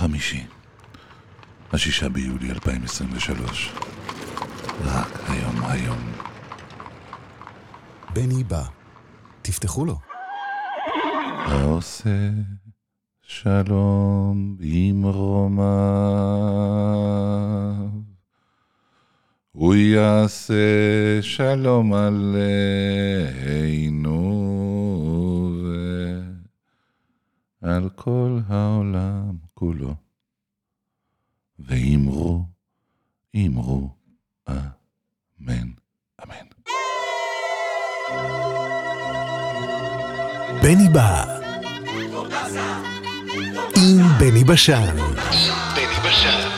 חמישי, השישה ביולי 2023. רק היום היום. בני בא. תפתחו לו. העושה שלום במרומיו, הוא יעשה שלום עלינו ועל כל העולם כולו. ואמרו, אמרו, אמן, אמן. בני בא. עם בני בשן. בני בשן.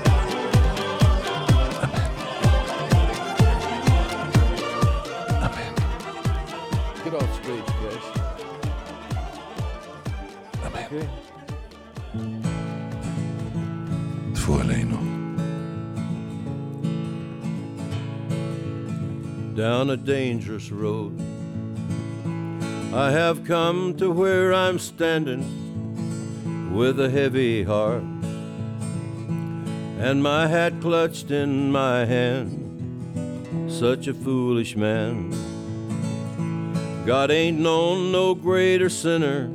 Down a dangerous road. I have come to where I'm standing with a heavy heart and my hat clutched in my hand. Such a foolish man. God ain't known no greater sinner.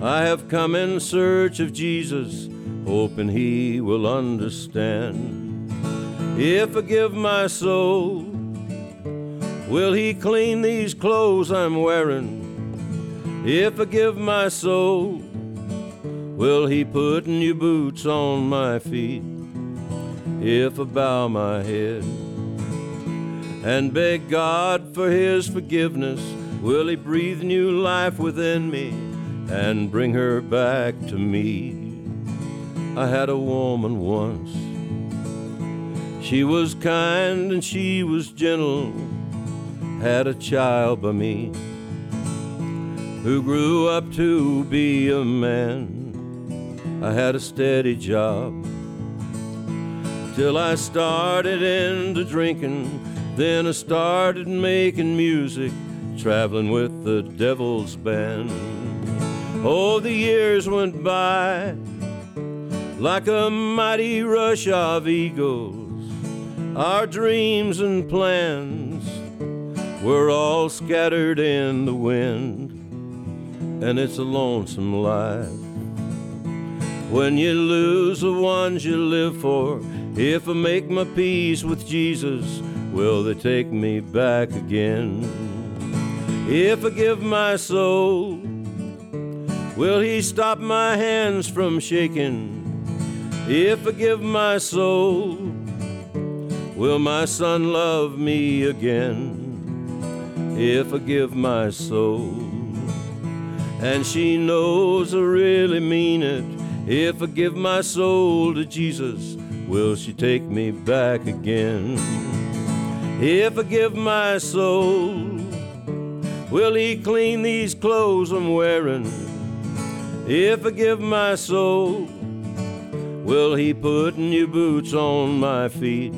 I have come in search of Jesus, hoping he will understand. If I give my soul, will he clean these clothes I'm wearing? If I give my soul, will he put new boots on my feet? If I bow my head and beg God for his forgiveness, will he breathe new life within me and bring her back to me? I had a woman once. She was kind and she was gentle, had a child by me who grew up to be a man. I had a steady job till I started into drinking. Then I started making music, traveling with the devil's band. Oh, the years went by like a mighty rush of eagles. Our dreams and plans were all scattered in the wind, and it's a lonesome life when you lose the ones you live for. If I make my peace with Jesus, will they take me back again? If I give my soul, will He stop my hands from shaking? If I give my soul, will my son love me again? If I give my soul, and she knows I really mean it. If I give my soul to Jesus, will she take me back again? If I give my soul, will he clean these clothes I'm wearing? If I give my soul, will he put new boots on my feet?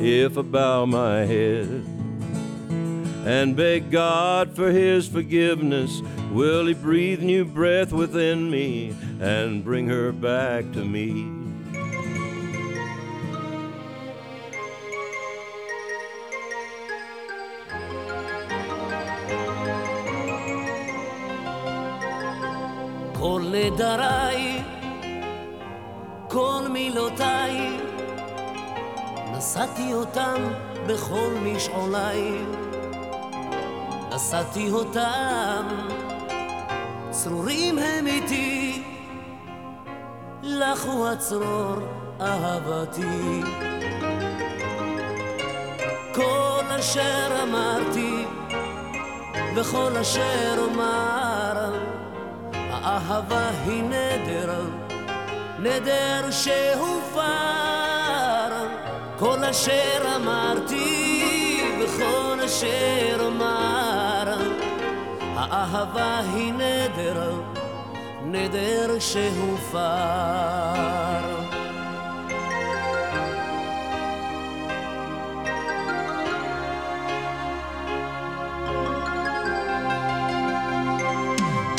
If I bow my head and beg God for his forgiveness, will he breathe new breath within me and bring her back to me? כל נדריי, כל מילותיי, נשאתי אותם בכל משעוליי, נשאתי אותם צרורים הם איתי, לך הוא הצרור אהבתי. כל אשר אמרתי וכל אשר אומר, האהבה היא נדר, נדר שהופר. כל אשר אמרתי וכל אשר אומר, האהבה היא נדר, נדר שהופר.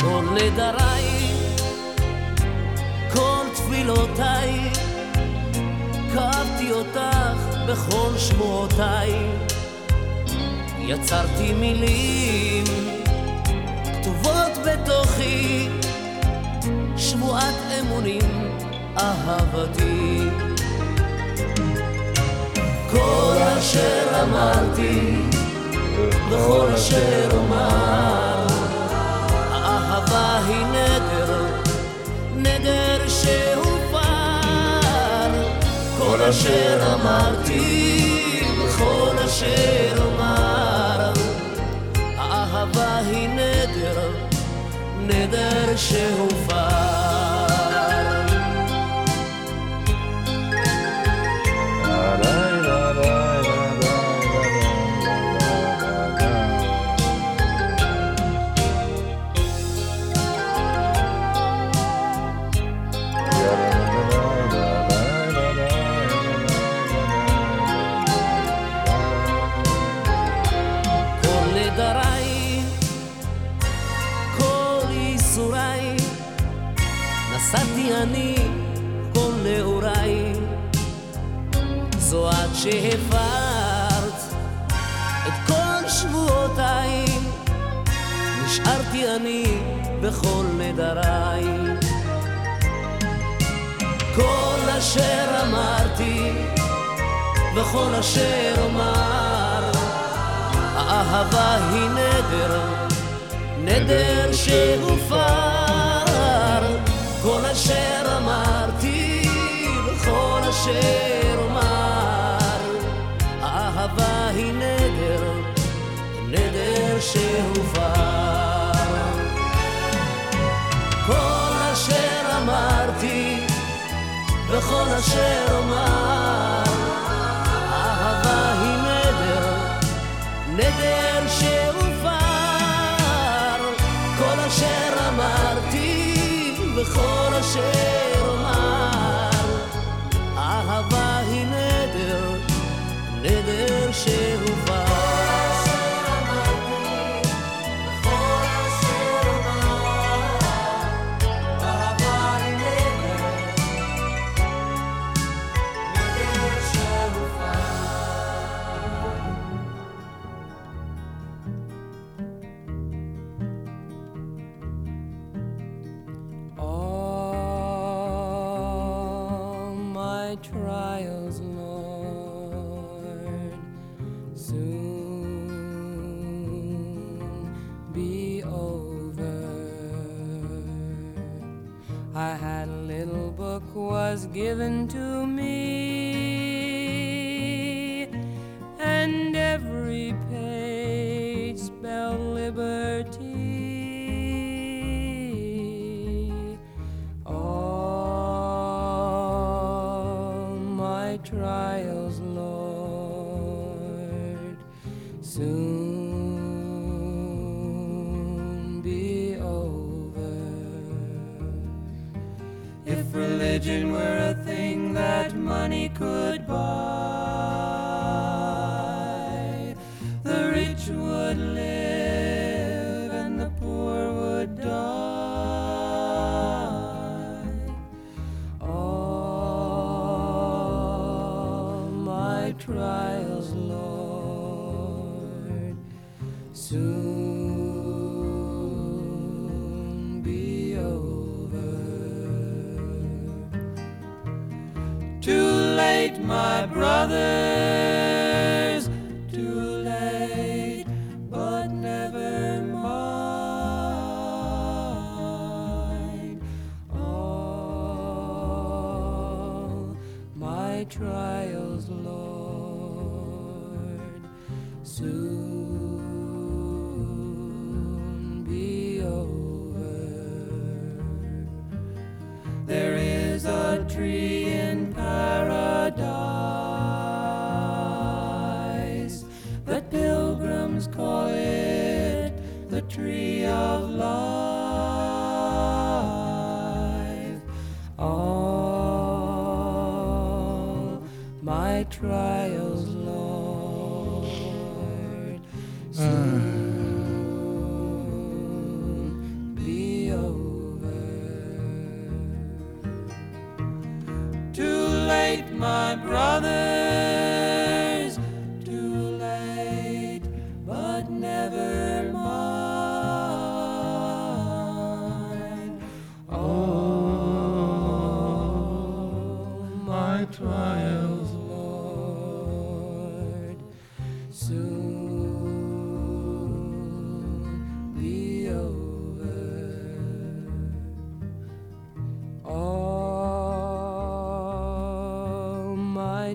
כל נדריי, כל תפילותיי, קבתי אותך בכל שמועותיי, יצרתי מילים בתוכי, שבועת אמונים, אהבתי. כל אשר אמרתי, וכל אשר אומר, האהבה היא נדר, נדר שהופר. כל אשר אמרתי, וכל אשר אומר, נדר שהופר. כל נדריי. כל אשר אמרתי וכל אשר אומר האהבה היא נדר, נדר שהופר. כל אשר אמרתי וכל אשר וכל אשר אומר, האהבה היא נדר, נדר שהופר, כל אשר אמרתי וכל אשר given to soon be over. Too late, my brothers,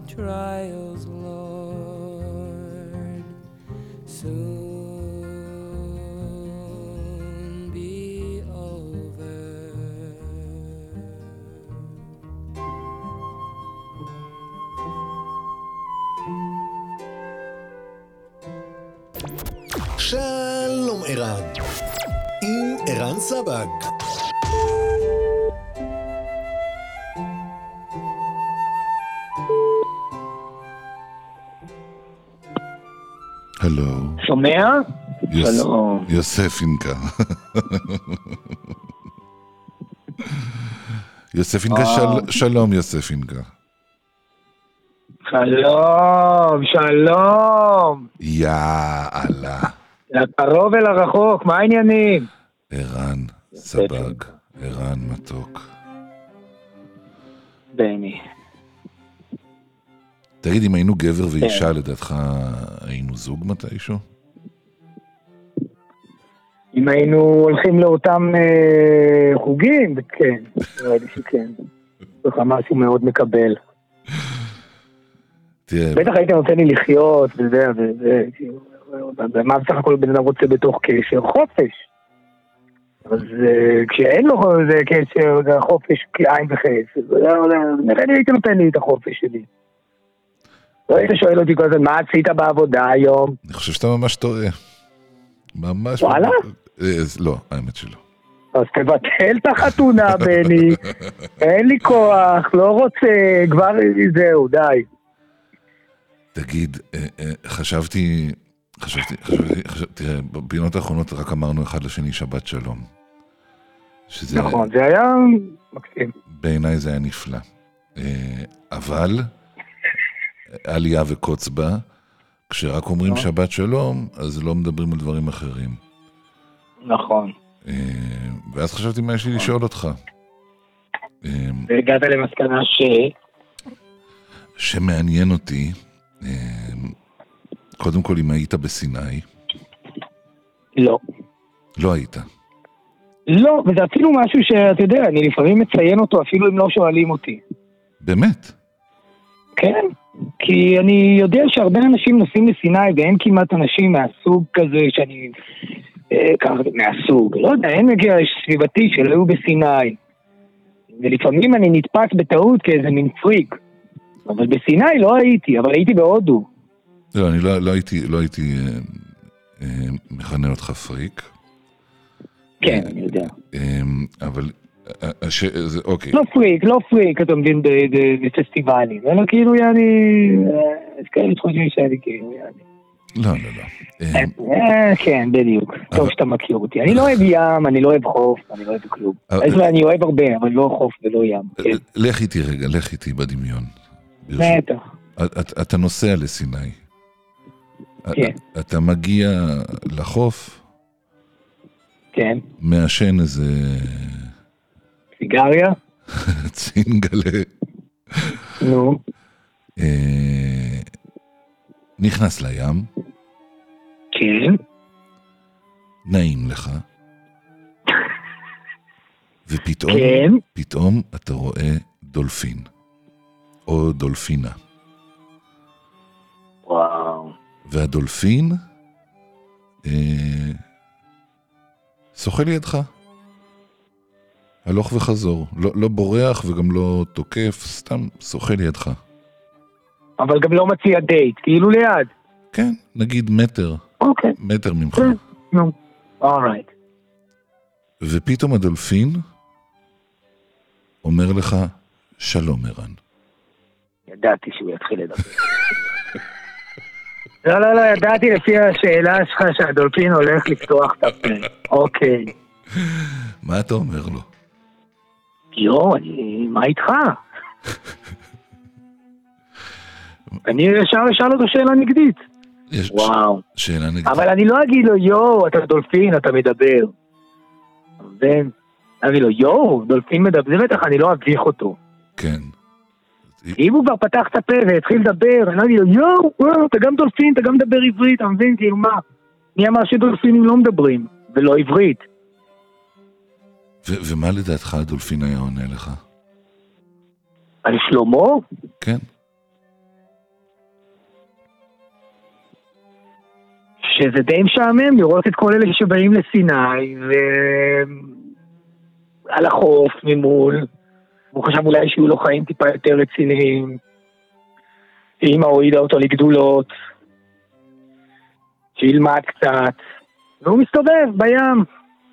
trials, Lord, soon. שלום ערן. עם ערן סבג. שומע? יוס- שלום. יוסף אינקה. יוסף אינקה, של- שלום יוסף אינקה. שלום, שלום. יאללה. לקרוב ולרחוק, מה העניינים? ערן, סבג, ערן מתוק. בני. תגיד, אם היינו גבר ואישה, לדעתך היינו זוג מתישהו? אם היינו הולכים לאותם אה, חוגים, כן, נראה לי שכן. לך משהו מאוד מקבל. בטח היית נותן לי לחיות, וזה, וזה, כאילו, ומה בסך הכל בן אדם רוצה בתוך קשר? חופש. אז כשאין לו איזה קשר, זה חופש כעין לא, נראה לי היית נותן לי את החופש שלי. לא היית שואל אותי כל הזמן, מה עשית בעבודה היום? אני חושב שאתה ממש טועה. ממש... וואלה? אה, אז לא, האמת שלא. אז תבטל את החתונה, בני. אין לי כוח, לא רוצה, כבר זהו, די. תגיד, אה, אה, חשבתי, חשבתי, חשבתי, חשבתי, תראה, בפינות האחרונות רק אמרנו אחד לשני שבת שלום. שזה, נכון, זה היה מקסים. בעיניי זה היה נפלא. אבל, עלייה וקוץ בה, כשרק אומרים. שבת שלום, אז לא מדברים על דברים אחרים. נכון. אה, ואז חשבתי מה יש לי לשאול אותך. אה, והגעת למסקנה ש... שמעניין אותי, אה, קודם כל אם היית בסיני, לא. לא היית. לא, וזה אפילו משהו שאתה יודע, אני לפעמים מציין אותו אפילו אם לא שואלים אותי. באמת? כן, כי אני יודע שהרבה אנשים נוסעים לסיני ואין כמעט אנשים מהסוג כזה שאני... אה, ככה, מהסוג, לא יודע, אין מגיע סביבתי שלא היו בסיני. ולפעמים אני נתפס בטעות כאיזה מין פריק. אבל בסיני לא הייתי, אבל הייתי בהודו. לא, אני לא, לא הייתי, לא הייתי אה, אה, מכנה אותך פריק, כן, אני יודע. אה, אבל... אה, אה. זה, אוקיי, לא פריק, לא פריק, אתה מבין, בפסטיבלים. אלא כאילו יעני... אה, יש כאלה שחושבים שאני כאילו יעני... לא, לא, לא. אה, אה, כן, בדיוק. טוב שאתה מכיר אותי. אני לא אוהב ים, אני לא אוהב חוף, אני לא אוהב כלום. אני אוהב הרבה, אבל לא חוף ולא ים. כן, לך איתי רגע, לך איתי בדמיון. בטח. את- אתה נוסע לסיני. כן. אתה מגיע לחוף, כן. מעשן איזה סיגריה? צינגלה, נו. נכנס לים, כן. נעים לך, ופתאום, כן. פתאום אתה רואה דולפין. או דולפינה. וואו. והדולפין אה, שוחה לידך. הלוך וחזור. לא, לא בורח וגם לא תוקף, סתם שוחה לידך. אבל גם לא מציע דייט, כאילו ליד. כן, נגיד מטר, אוקיי, מטר ממך. כן, נו, אורייט. ופתאום הדולפין אומר לך, שלום ערן. ידעתי שהוא יתחיל לדבר. לא, לא, לא, ידעתי לפי השאלה שלך שהדולפין הולך לפתוח את הפה. אוקיי. מה אתה אומר לו? יואו, אני... מה איתך? אני ישר אשאל אותו שאלה נגדית. יש וואו. שאלה נגדית. אבל אני לא אגיד לו, יואו, אתה דולפין, אתה מדבר. אני אגיד לו, יואו, דולפין מדבר, זה בטח, אני לא אביך אותו. כן. אם הוא כבר פתח את הפה והתחיל לדבר, אני אגיד לו, יואו, וואו, אתה גם דולפין, אתה גם מדבר עברית, אתה מבין? כאילו מה? מי אמר שדולפינים לא מדברים, ולא עברית? ומה לדעתך הדולפין היה עונה לך? על שלמה? כן. שזה די משעמם לראות את כל אלה שבאים לסיני, ועל החוף ממול, הוא חשב אולי שיהיו לו חיים טיפה יותר רציניים. אמא הורידה אותו לגדולות, שילמד קצת, והוא מסתובב בים,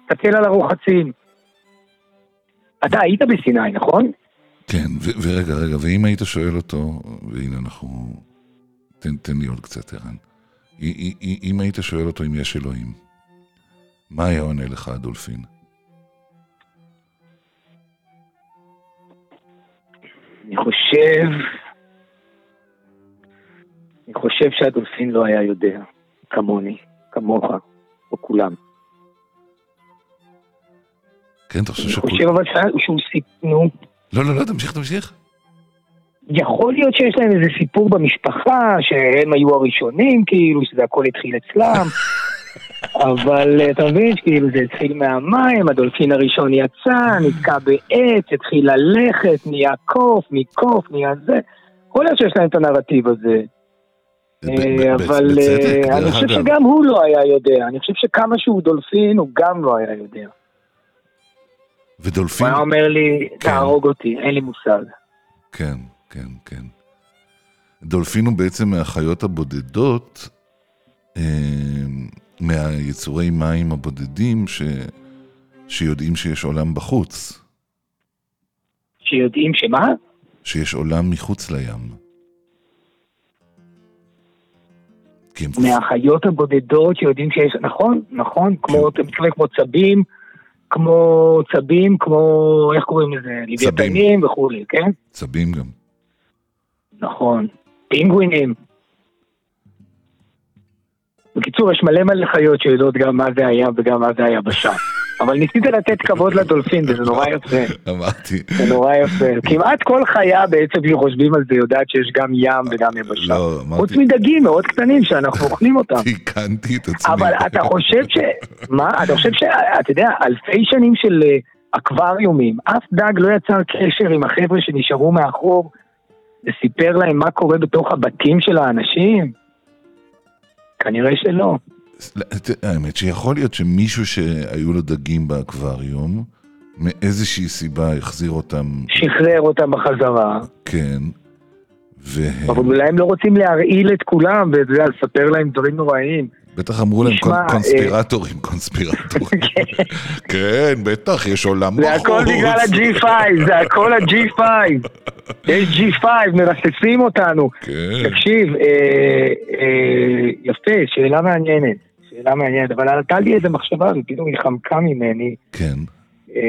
מסתכל על הרוחצים. אתה היית בסיני, נכון? כן, ו- ורגע, רגע, ואם היית שואל אותו, והנה אנחנו... תן, תן לי עוד קצת, ערן. אם היית שואל אותו אם יש אלוהים, מה היה עונה לך הדולפין? אני חושב... אני חושב שהדולפין לא היה יודע, כמוני, כמוך, או כולם. כן, אתה חושב אני שכול... חושב אבל שה- שהוא סיפ... נו, לא, לא, לא, תמשיך, תמשיך. יכול להיות שיש להם איזה סיפור במשפחה, שהם היו הראשונים, כאילו, שזה הכל התחיל אצלם. אבל אה, אתה מבין, כאילו זה התחיל מהמים, הדולפין הראשון יצא, נתקע בעץ, התחיל ללכת, נהיה קוף, מקוף, נהיה זה. יכול להיות שיש להם את הנרטיב הזה. אה, אבל אה, אני חושב. שגם הוא לא היה יודע. אני חושב שכמה שהוא דולפין, הוא גם לא היה יודע. ודולפין... הוא היה אומר לי, כן. תהרוג אותי, אין לי מושג. כן, כן, כן. דולפין הוא בעצם מהחיות הבודדות, אה, מהיצורי מים הבודדים ש... שיודעים שיש עולם בחוץ, שיודעים שמה? שיש עולם מחוץ לים. הם... מהחיות הבודדות שיודעים שיש, נכון, נכון, כמו, אתה מתכוון כמו צבים, כמו צבים, כמו, איך קוראים לזה, לוויתנים וכולי, כן? צבים גם. נכון, פינגווינים. בקיצור, יש מלא מלא חיות שיודעות גם מה זה היה וגם מה זה היבשה. אבל ניסית לתת כבוד לדולפין, וזה נורא יפה. אמרתי, זה נורא יפה. כמעט כל חיה בעצם, כשחושבים על זה, יודעת שיש גם ים וגם יבשה. לא, חוץ אמרתי, מדגים מאוד קטנים שאנחנו אוכלים אותם. תיקנתי את עצמי. אבל אתה חושב ש... מה? אתה חושב ש... אתה יודע, אלפי שנים של אה, אקווריומים, אף דג לא יצר קשר עם החבר'ה שנשארו מאחור וסיפר להם מה קורה בתוך הבתים של האנשים? כנראה שלא. לא, האמת שיכול להיות שמישהו שהיו לו דגים באקווריום, מאיזושהי סיבה החזיר אותם, שחרר אותם בחזרה. כן, והם אבל אולי הם לא רוצים להרעיל את כולם, ואתה יודע, לספר להם דברים נוראיים. בטח אמרו להם קונ- קונספירטורים, קונספירטורים. כן, בטח, יש עולם בחוץ. זה הכל בגלל ה-G5, זה הכל ה-G5. יש G5, מרססים אותנו. כן, תקשיב, אה, אה, יפה, שאלה מעניינת. שאלה מעניינת, אבל עלתה לי איזה מחשבה ופתאום היא חמקה ממני. כן. אה,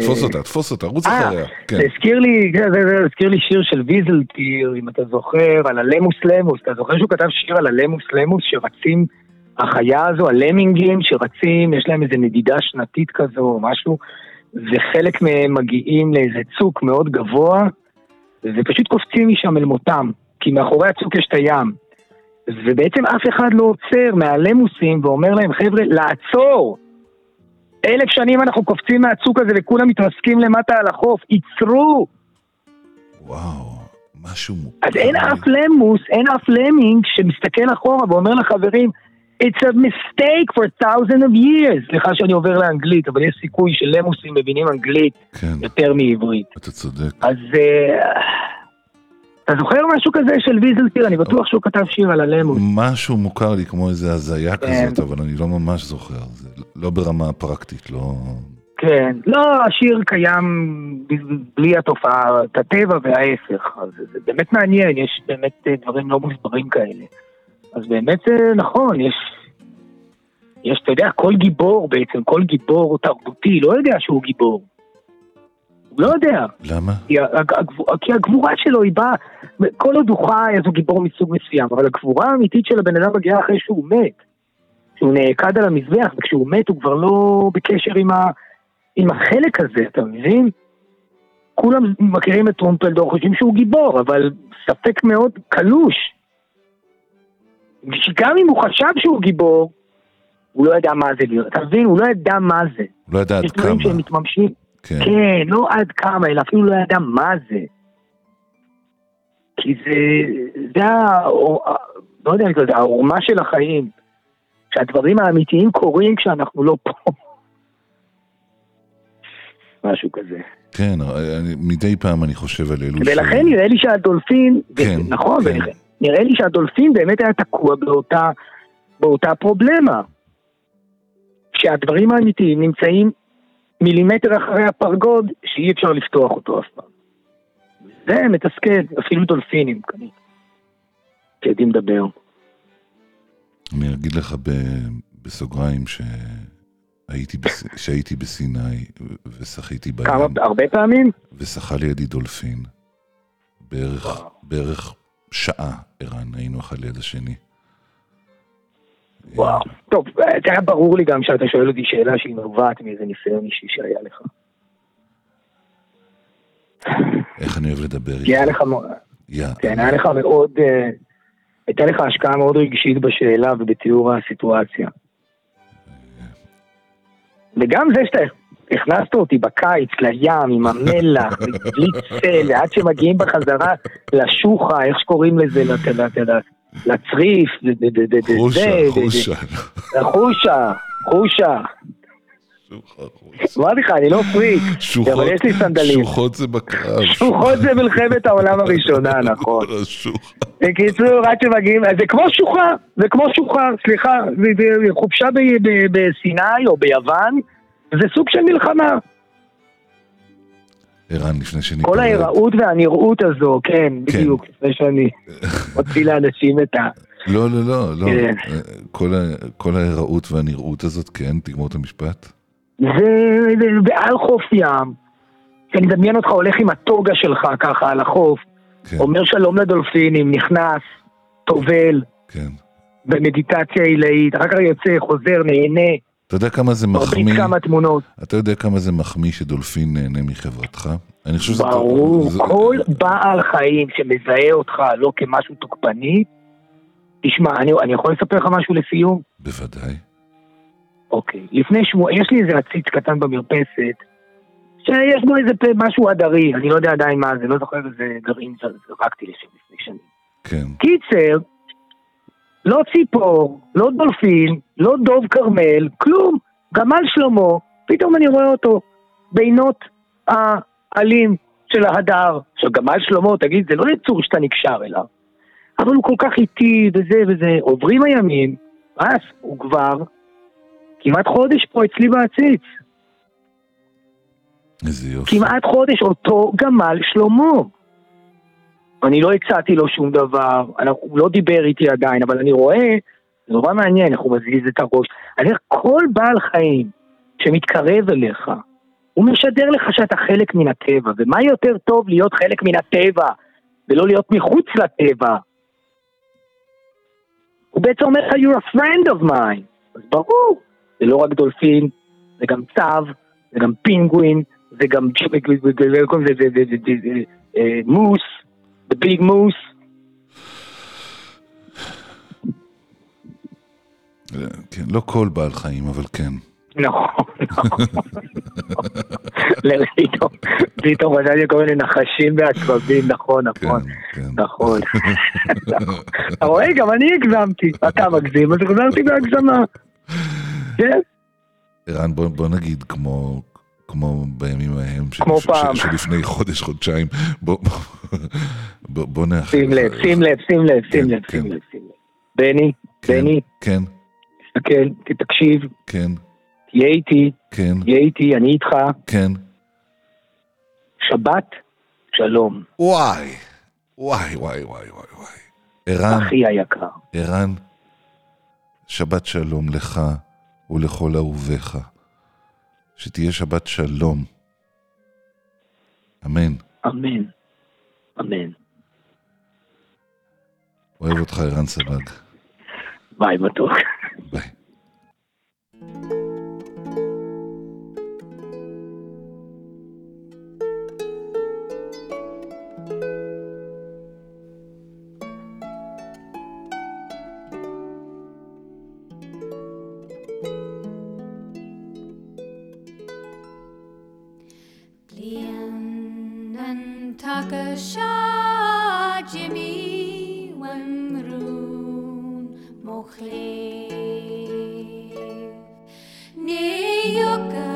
תפוס אותה, תפוס אותה, רוץ אה, אחריה. כן, זה הזכיר לי, זה הזכיר לי שיר של ויזלטיר, אם אתה זוכר, על הלמוס למוס. אתה זוכר שהוא כתב שיר על הלמוס למוס שרצים, החיה הזו, הלמינגים שרצים, יש להם איזה נדידה שנתית כזו או משהו, וחלק מהם מגיעים לאיזה צוק מאוד גבוה, ופשוט קופצים משם אל מותם, כי מאחורי הצוק יש את הים. ובעצם אף אחד לא עוצר מהלמוסים ואומר להם, חבר'ה, לעצור! אלף שנים אנחנו קופצים מהצוק הזה וכולם מתרסקים למטה על החוף, עצרו! וואו, משהו מוכר. אז אין אף למוס, אין אף למינג שמסתכל אחורה ואומר לחברים, It's a mistake for thousand of years. סליחה שאני עובר לאנגלית, אבל יש סיכוי שלמוסים מבינים אנגלית כן, יותר מעברית. אתה צודק. אז אה, אתה זוכר משהו כזה של ויזלטיר? אני בטוח שהוא כתב שיר על הלמוס. משהו מוכר לי כמו איזה הזיה כן. כזאת, אבל אני לא ממש זוכר. זה לא ברמה הפרקטית, לא... כן, לא, השיר קיים בלי התופעה, את הטבע וההפך, זה באמת מעניין, יש באמת אה, דברים לא מוסברים כאלה. אז באמת זה נכון, יש, יש, אתה יודע, כל גיבור בעצם, כל גיבור תרבותי, לא יודע שהוא גיבור. הוא לא יודע, למה? כי, הג- הגב- כי הגבורה שלו היא באה, כל עוד הוא חי אז הוא גיבור מסוג מסוים, אבל הגבורה האמיתית של הבן אדם מגיעה אחרי שהוא מת. שהוא נעקד על המזבח, וכשהוא מת הוא כבר לא בקשר עם, ה, עם החלק הזה, אתה מבין? כולם מכירים את טרומפלדור, חושבים שהוא גיבור, אבל ספק מאוד קלוש. שגם אם הוא חשב שהוא גיבור, הוא לא ידע מה זה להיות, אתה מבין? הוא לא ידע מה זה. הוא לא ידע עד יש דברים כמה. שהם מתממשים, כן. כן, לא עד כמה, אלא אפילו לא ידע מה זה. כי זה, זה ה... לא יודע, זה העורמה של החיים. שהדברים האמיתיים קורים כשאנחנו לא פה. משהו כזה. כן, אני- מדי פעם אני חושב על אלו ולכן נראה לי שהדולפין, כן, נכון, כן. ולכן- נראה לי שהדולפין באמת היה תקוע באותה, באותה פרובלמה. שהדברים האמיתיים נמצאים מילימטר אחרי הפרגוד שאי אפשר לפתוח אותו אף פעם. זה מתסכל, אפילו דולפינים כנראה. שיודעים לדבר. אני אגיד לך ב- בסוגריים שהייתי, בס... שהייתי בסיני ושחיתי בים, כמה, הרבה פעמים? ושחה לידי דולפין. בערך, בערך שעה, ערן, היינו אחד ליד השני. וואו. טוב, זה היה ברור לי גם שאתה שואל אותי שאלה שהיא נובעת מאיזה ניסיון אישי שהיה לך. איך אני אוהב לדבר כי היה איתך. לך, כן, היה לך מאוד, אה, הייתה לך השקעה מאוד רגשית בשאלה ובתיאור הסיטואציה. וגם זה שאתה הכנסת אותי בקיץ לים עם המלח, בלי צל, ועד שמגיעים בחזרה לשוחה, איך שקוראים לזה, לצריף, חושה, חושה. חושה, חושה. אמרתי לך, אני לא פריק, אבל יש לי סנדלים. שוחות זה בקרב. שוחות זה מלחמת העולם הראשונה, נכון. בקיצור, עד שמגיעים, זה כמו שוחה, זה כמו שוחה, סליחה, חופשה בסיני או ביוון, זה סוג של מלחמה. ערן, לפני שניפרד. כל ההיראות והנראות הזו, כן, כן. בדיוק, לפני שאני מוציא לאנשים את ה... לא, לא, לא, לא. כן. כל ההיראות והנראות הזאת, כן, תגמור את המשפט. זה זה בעל חוף ים, שאני מדמיין אותך הולך עם הטוגה שלך ככה על החוף, כן, אומר שלום לדולפינים, נכנס, טובל, כן. במדיטציה עילאית, אחר כך יוצא, חוזר, נהנה, אתה יודע כמה זה מחמיא? כמה תמונות. אתה יודע כמה זה מחמיא שדולפין נהנה מחברתך? אני חושב שזה... ברור, זה- כל בעל חיים שמזהה אותך לא כמשהו תוקפני, תשמע, אני, אני יכול לספר לך משהו לסיום? בוודאי. אוקיי. לפני שבוע, יש לי איזה עציץ קטן במרפסת, שיש בו איזה פה, משהו הדרי, אני לא יודע עדיין מה זה, לא זוכר איזה גרעין זרקתי לשם לפני שנים. כן. קיצר, לא ציפור, לא דולפין, לא דוב כרמל, כלום. גמל שלמה, פתאום אני רואה אותו בינות העלים של ההדר. עכשיו, גמל שלמה, תגיד, זה לא יצור שאתה נקשר אליו, אבל הוא כל כך איטי וזה וזה. עוברים הימים, אז הוא כבר כמעט חודש פה אצלי בעציץ. איזה יופי. כמעט חודש אותו גמל שלמה. אני לא הצעתי לו שום דבר, הוא לא דיבר איתי עדיין, אבל אני רואה, נורא מעניין איך הוא מזיז את הראש. אני אומר, כל בעל חיים שמתקרב אליך, הוא משדר לך שאתה חלק מן הטבע, ומה יותר טוב להיות חלק מן הטבע, ולא להיות מחוץ לטבע. הוא בעצם אומר לך, you're a friend of mine. אז ברור, זה לא רק דולפין, זה גם צב, זה גם פינגווין, זה גם זה- זה- זה- זה- זה- מוס, the big moose. כן, לא כל בעל חיים, אבל כן. נכון, נכון. פתאום חשבתי כל מיני נחשים ועקרבים, נכון, נכון, כן, כן. נכון. אתה רואה, גם אני הגזמתי. אתה מגזים, אז החזרתי בהגזמה. כן, ערן, בוא, נגיד כמו, כמו בימים ההם, של, כמו ש, פעם. ש, שלפני חודש, חודשיים, בוא, בוא, בוא נאחל. שים לב, שים לב, שים לב, שים כן, לב, כן. שים לב, שים לב. בני, כן, בני, כן, תסתכל, תקשיב, כן, תהיה איתי, כן, תהיה איתי, אני איתך. כן. שבת, שלום, וואי, וואי, וואי, וואי, וואי, וואי. ערן, אחי היקר. ערן, שבת שלום לך ולכל אהוביך. שתהיה שבת שלום. אמן. אמן, אמן. אוהב אותך, ערן סבג. ביי, מתוק. Bye. Jimmy Wemroon Mochley. yoga.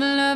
love.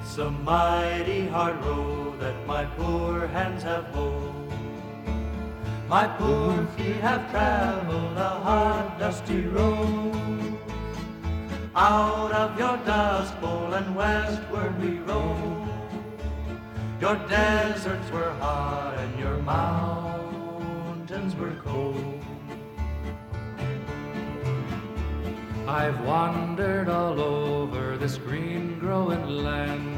It's a mighty hard road that my poor hands have hold. My poor feet have traveled a hard, dusty road. Out of your dust bowl and westward we rode. Your deserts were hot and your mountains were cold. I've wandered all over this green growing land.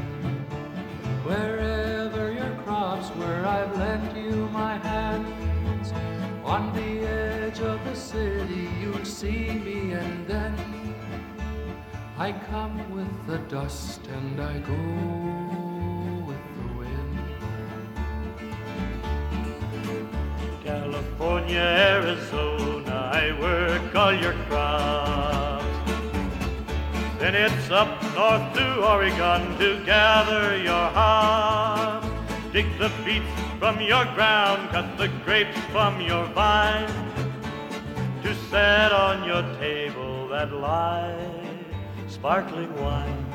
Wherever your crops were, I've lent you my hands. On the edge of the city, you'll see me, and then I come with the dust and I go with the wind. California, Arizona, I work all your crops. Then it's up north to Oregon to gather your hops. Dig the beets from your ground, cut the grapes from your vine, to set on your table that light, sparkling wine.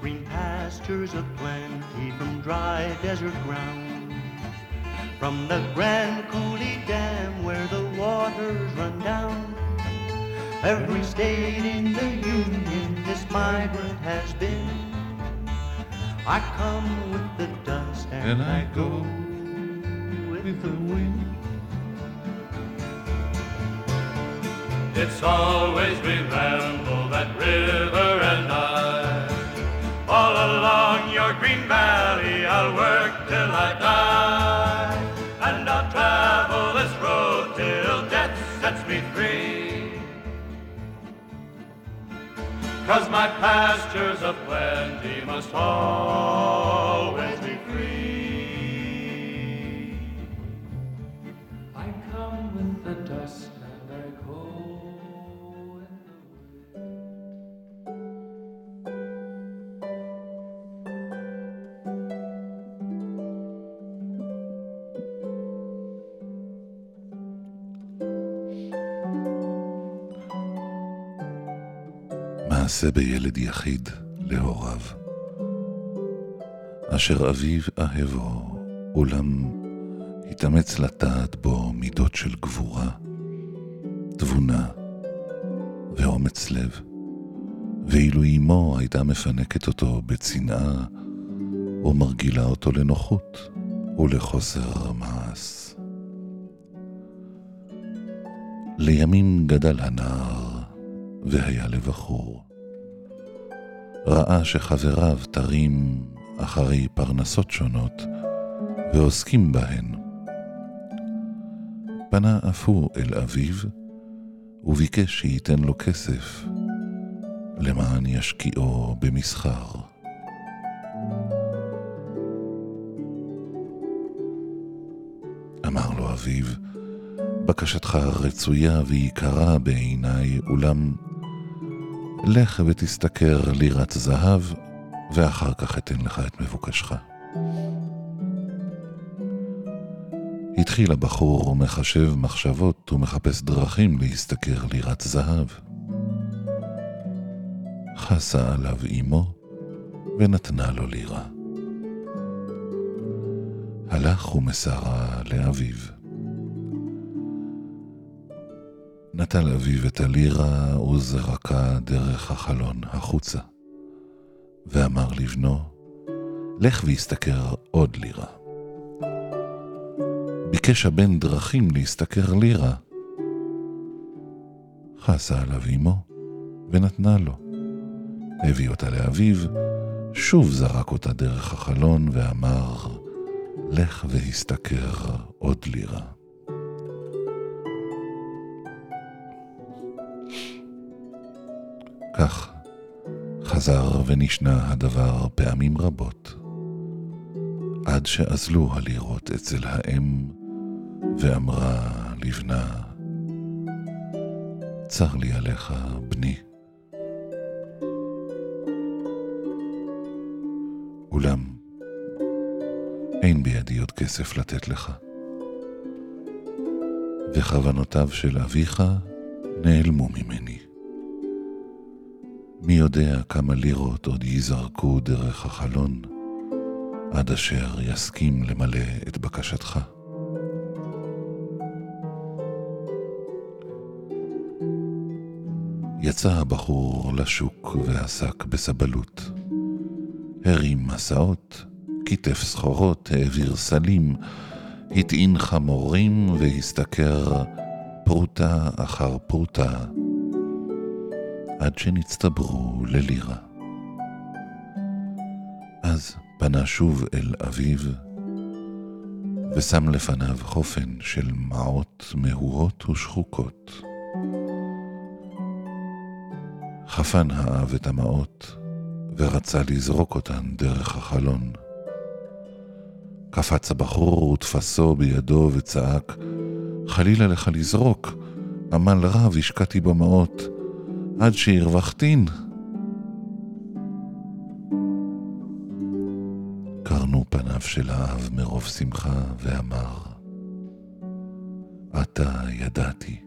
Green pastures of plenty from dry desert ground. From the Grand Coulee Dam where the waters run down. Every state in the Union this migrant has been. I come with the dust and, And I I go with the wind. It's always we ramble that river and I, all along your green valley, I'll work till I die. And I'll travel this road till death sets me free. Cause my pastures of plenty must always מעשה בילד יחיד להוריו. אשר אביו אהבו, אולם התאמץ לטעת בו מידות של גבורה, תבונה ואומץ לב, ואילו אמו הייתה מפנקת אותו בצנעה, או מרגילה אותו לנוחות ולחוסר מעש. לימים גדל הנער, והיה לבחור. ראה שחבריו תרים אחרי פרנסות שונות, ועוסקים בהן. פנה אף הוא אל אביו, וביקש שייתן לו כסף, למען ישקיעו במסחר. אמר לו אביו, בקשתך רצויה ויקרה בעיניי, אולם לך ותשתכר לירת זהב, ואחר כך אתן לך את מבוקשך. התחיל הבחור ומחשב מחשבות ומחפש דרכים להשתכר לירת זהב. חסה עליו אמו ונתנה לו לירה. הלך ומסרה לאביו. נטל אביו את הלירה וזרקה דרך החלון החוצה, ואמר לבנו, לך והשתכר עוד לירה. ביקש הבן דרכים להשתכר לירה. חסה עליו אמו, ונתנה לו. הביא אותה לאביו, שוב זרק אותה דרך החלון, ואמר, לך והשתכר עוד לירה. כך חזר ונשנה הדבר פעמים רבות, עד שאזלו הלירות אצל האם, ואמרה לבנה, צר לי עליך, בני. אולם, אין בידי עוד כסף לתת לך. וכוונותיו של אביך נעלמו ממני. מי יודע כמה לירות עוד ייזרקו דרך החלון, עד אשר יסכים למלא את בקשתך. יצא הבחור לשוק ועסק בסבלות. הרים מסעות, כיתף סחורות, העביר סלים, הטעין חמורים והשתכר פרוטה אחר פרוטה, עד שנצטברו ללירה. אז פנה שוב אל אביו, ושם לפניו חופן של מעות מהורות ושחוקות. חפן האב את המעות, ורצה לזרוק אותן דרך החלון. קפץ הבחור ותפסו בידו וצעק, חלילה לך לזרוק, עמל רב השקעתי במעות, עד שהרווחתין. קרנו פניו של האב מרוב שמחה, ואמר, עתה ידעתי,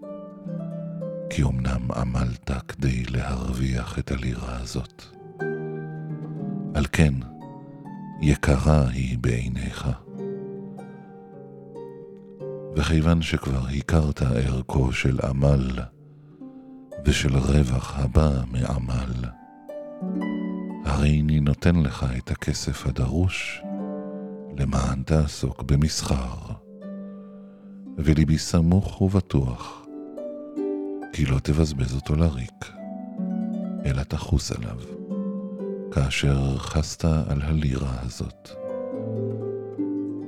כי אמנם עמלת כדי להרוויח את הלירה הזאת. על כן, יקרה היא בעיניך. וכיוון שכבר הכרת ערכו של עמל, ושל רווח הבא מעמל, הרי אני נותן לך את הכסף הדרוש למען תעסוק במסחר, וליבי סמוך ובטוח, כי לא תבזבז אותו לריק, אלא תחוס עליו. כאשר חסת על הלירה הזאת.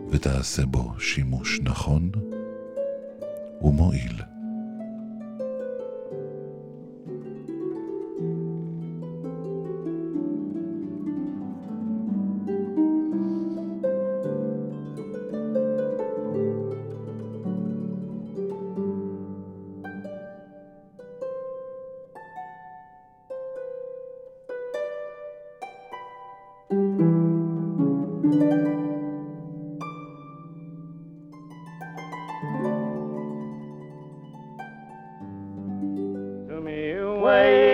ותעשה בו שימוש נכון ומועיל. Away.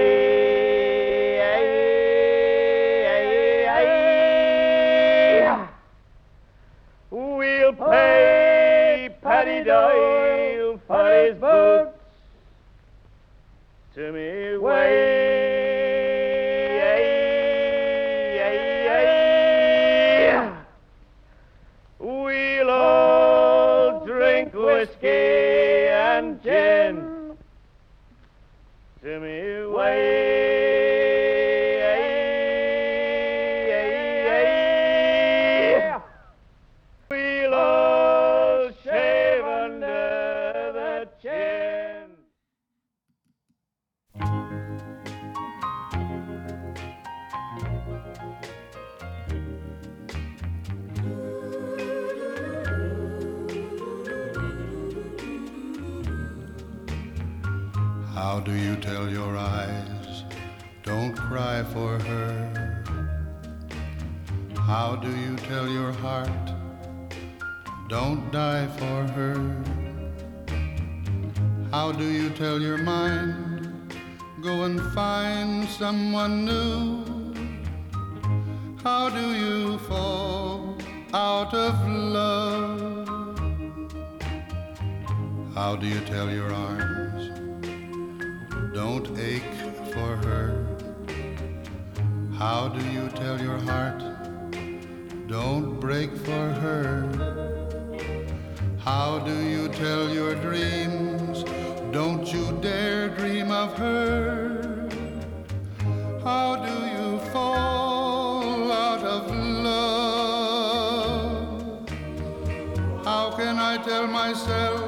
Tell myself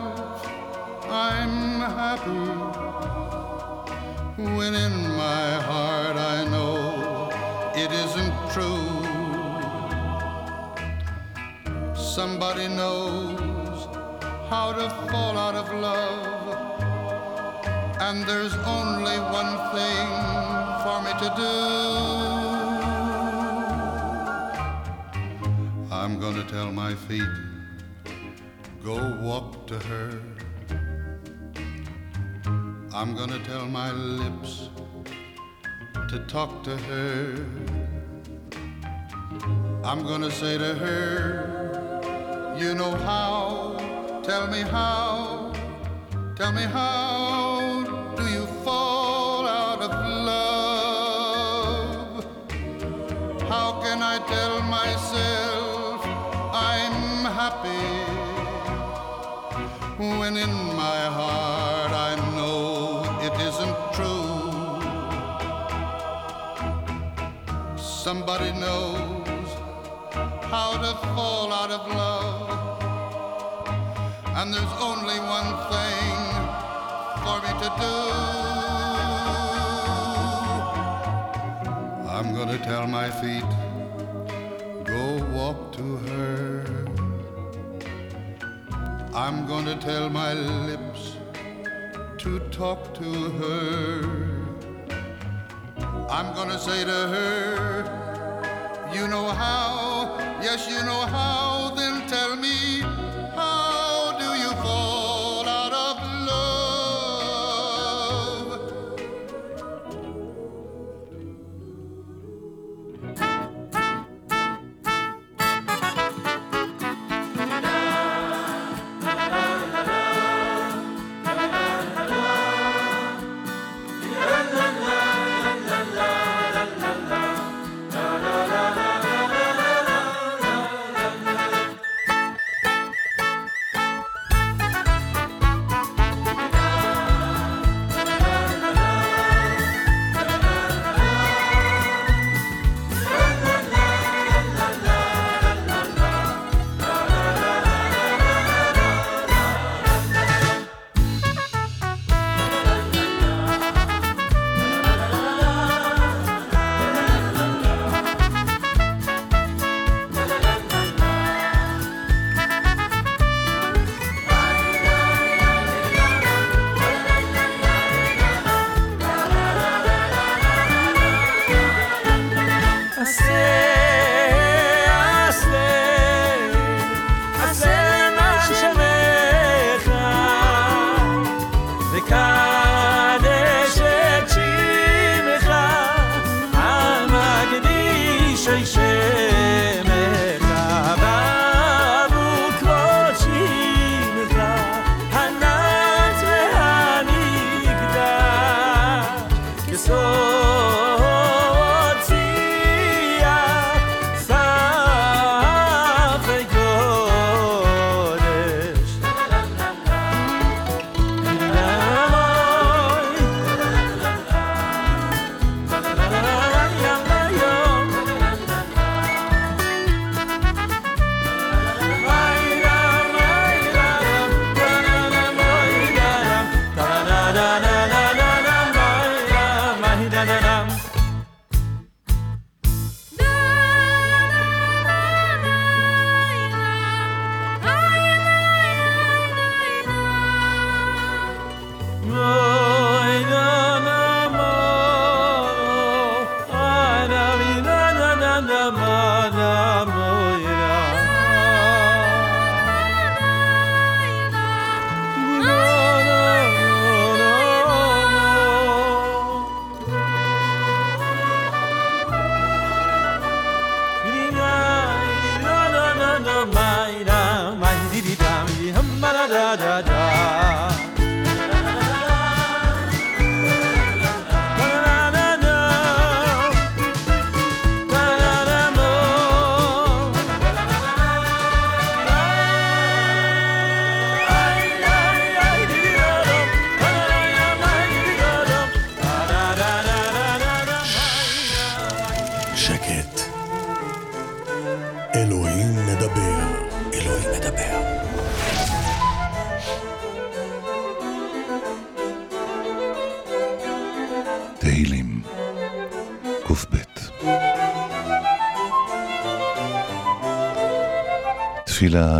I'm happy when in my heart I know it isn't true? Somebody knows how to fall out of love, and there's only one thing for me to do. I'm gonna tell my feet, go walk to her. I'm gonna tell my lips to talk to her. I'm gonna say to her, you know how, tell me how, tell me how Somebody knows how to fall out of love, and there's only one thing for me to do. I'm gonna tell my feet, go walk to her. I'm gonna tell my lips to talk to her. I'm gonna say to her, you know how, yes, you know how, then tell me,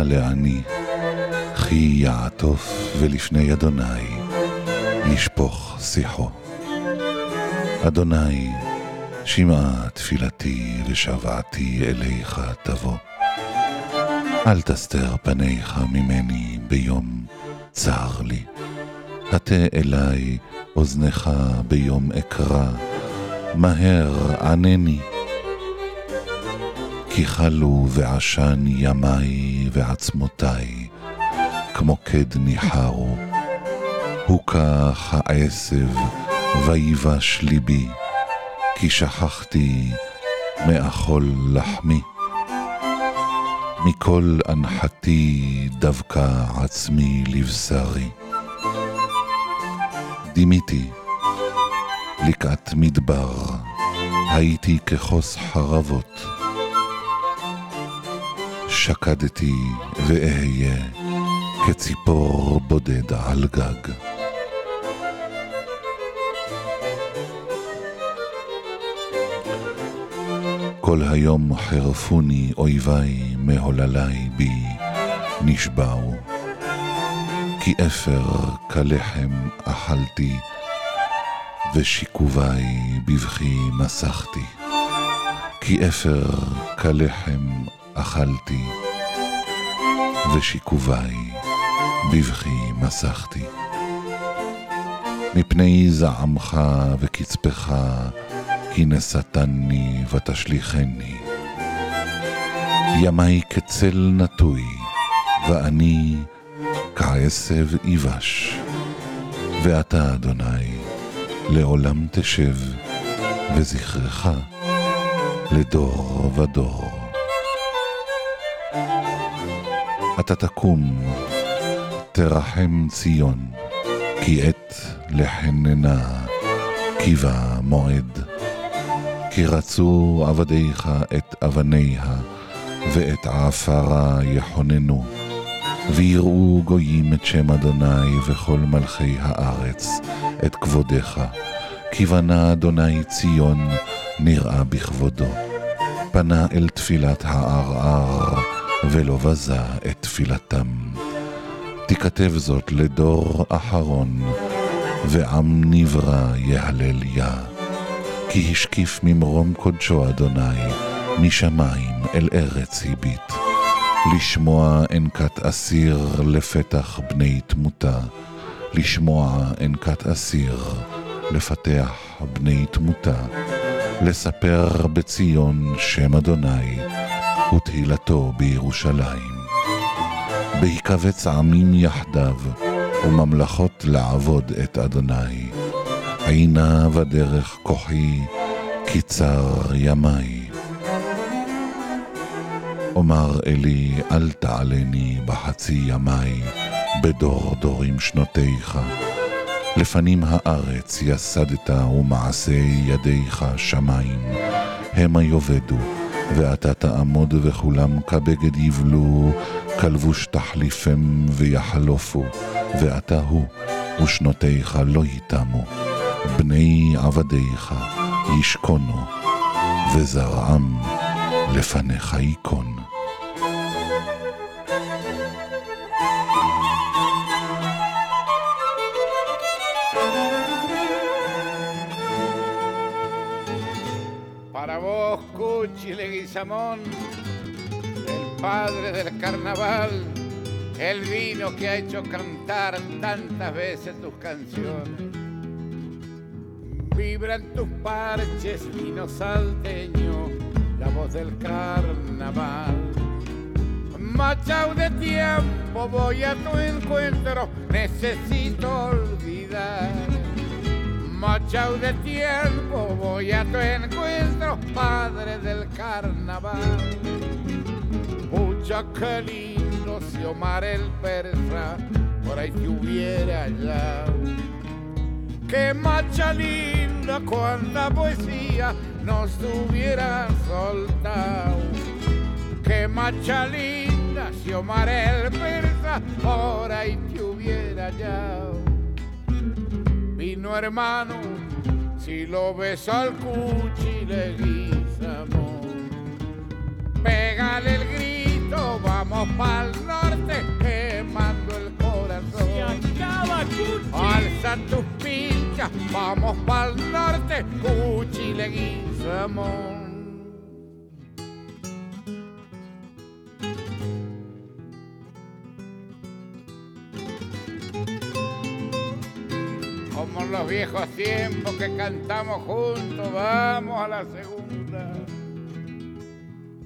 לעני, כי יעטוף ולפני אדוני ישפוך שיחו. אדוני, שמעה תפילתי ושוועתי אליך תבוא. אל תסתר פניך ממני ביום צר לי. הטה אליי אוזנך ביום אקרא, מהר ענני. כי חלו ועשן ימי ועצמותי, כמו קד ניחרו. הוכח העשב ויבש ליבי, כי שכחתי מאכול לחמי. מכל אנחתי דבקה עצמי לבשרי. דימיתי, לקעת מדבר, הייתי ככוס חרבות. שקדתי ואהיה כציפור בודד על גג. כל היום חרפוני אויביי מהוללי בי נשבעו. כי אפר כלחם אכלתי, ושיקובי בבכי מסכתי. כי אפר כלחם אכלתי, ושיקובי בבכי מסכתי. מפני זעמך וקצפך, כי נשאתני ותשליכני. ימי כצל נטוי, ואני כעשב יבש. ואתה, אדוני, לעולם תשב, וזכרך לדור ודור. אתה תקום, תרחם ציון, כי עת לחננה, קיווה מועד. כי רצו עבדיך את אבניה, ואת עפרה יכוננו. ויראו גויים את שם אדוני וכל מלכי הארץ, את כבודך. כי בנה אדוני ציון, נראה בכבודו. פנה אל תפילת הערער, ולא בזה את תפילתם. תיכתב זאת לדור אחרון, ועם נברא יהלל יה. כי השקיף ממרום קודשו אדוני, משמיים אל ארץ הביט. לשמוע אנקת אסיר לפתח בני תמותה, לשמוע אנקת אסיר לפתח בני תמותה, לספר בציון שם אדוני ותהילתו בירושלים. בהיקבץ עמים יחדיו וממלכות לעבוד את אדוני. עינה בדרך כוחי, קיצר ימי. אומר אלי, אל תעלני בחצי ימי, בדור דורים שנותיך. לפנים הארץ יסדת ומעשי ידיך שמיים, המה יאבדו, ואתה תעמוד וכולם כבגד יבלו, כלבוש תחליפם ויחלופו, ואתה הוא, ושנותיך לא ייתמו. בני עבדיך, ישכונו, וזרעם לפניך ייכון. Para vos, Cuchi Leguizamón, el padre del carnaval, el vino que ha hecho cantar tantas veces tus canciones. Vibran tus parches, vino salteño, la voz del carnaval. Machao de tiempo, voy a tu encuentro, necesito olvidar. Machao de tiempo, voy a tu encuentro, padre del carnaval. Pucha, qué lindo si Omar el persa por ahí te hubiera hallado. Qué macha linda, cuánta poesía nos hubiera soltado. Qué macha linda, si Omar el persa por ahí te hubiera hallado. Vino hermano, si lo ves al cuchi le guisamos. Pégale el grito, vamos pa'l norte, quemando el corazón. Alza tus pinchas, vamos pa'l norte, cuchi le guisamos. Los viejos tiempos que cantamos juntos, vamos a la segunda.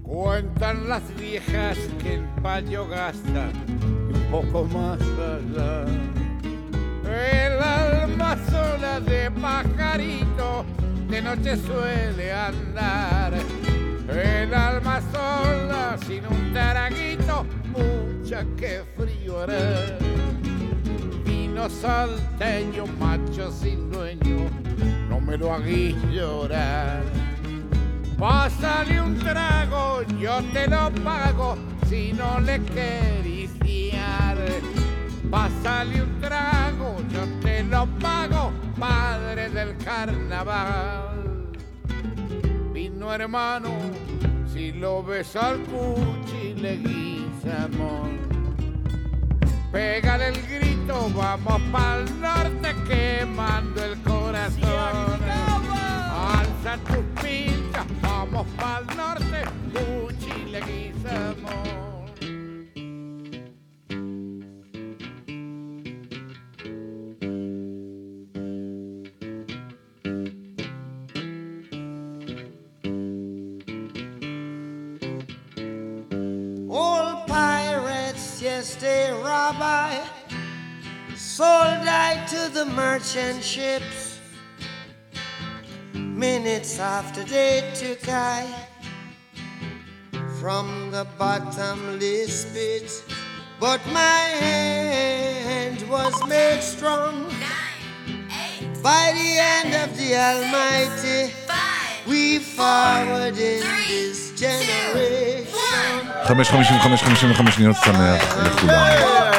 Cuentan las viejas que el payo gasta y un poco más allá. El alma sola de pajarito de noche suele andar. El alma sola sin un taraguito, mucha que frío hará. Vino salteño, macho sin dueño, no me lo hagáis llorar. Pásale un trago, yo te lo pago si no le querís fiar. Pásale un trago, yo te lo pago, padre del carnaval. Vino hermano, si lo ves al cuchi le guisamos. Pégale el grito, vamos pa'l norte quemando el corazón. Alza tus pinchas, vamos pa'l norte, cuchi le guisamos. Old pirates, yes, they rob I, sold I to the merchant ships. Minutes after they took I from the bottomless pit, but my hand was made strong by the hand of the Almighty. We forward in this generation. 5.55 שניות שמח לכולם.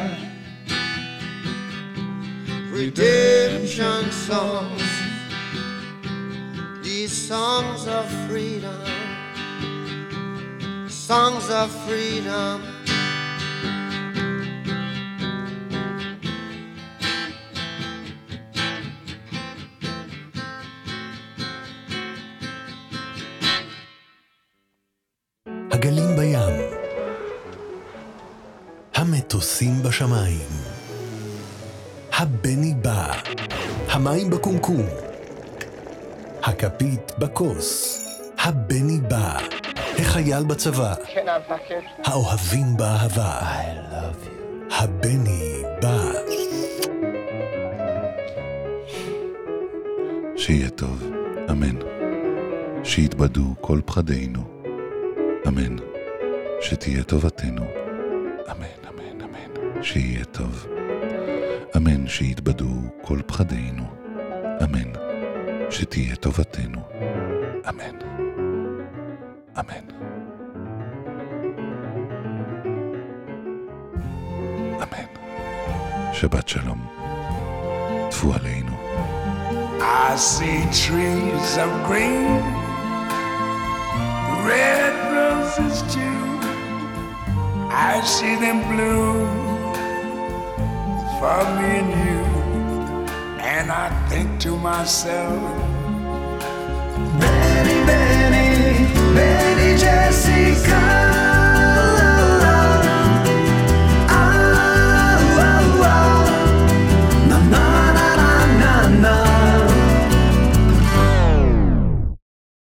redemption songs. These songs of freedom, songs of freedom. הכפית בכוס, הבני בא, החייל בצבא, האוהבים באהבה, הבני בא. שיהיה טוב, אמן. שיתבדו כל פחדינו, אמן. שתהיה טובתנו, אמן, אמן, אמן. שיהיה טוב, אמן. שיתבדו כל פחדינו, אמן. שתהיה טובתנו, אמן. אמן. אמן. שבת שלום. טפו עלינו. I see trees of green, red roses too. I see them bloom for me and you. and I think to myself, Benny, Benny, Benny Jessica.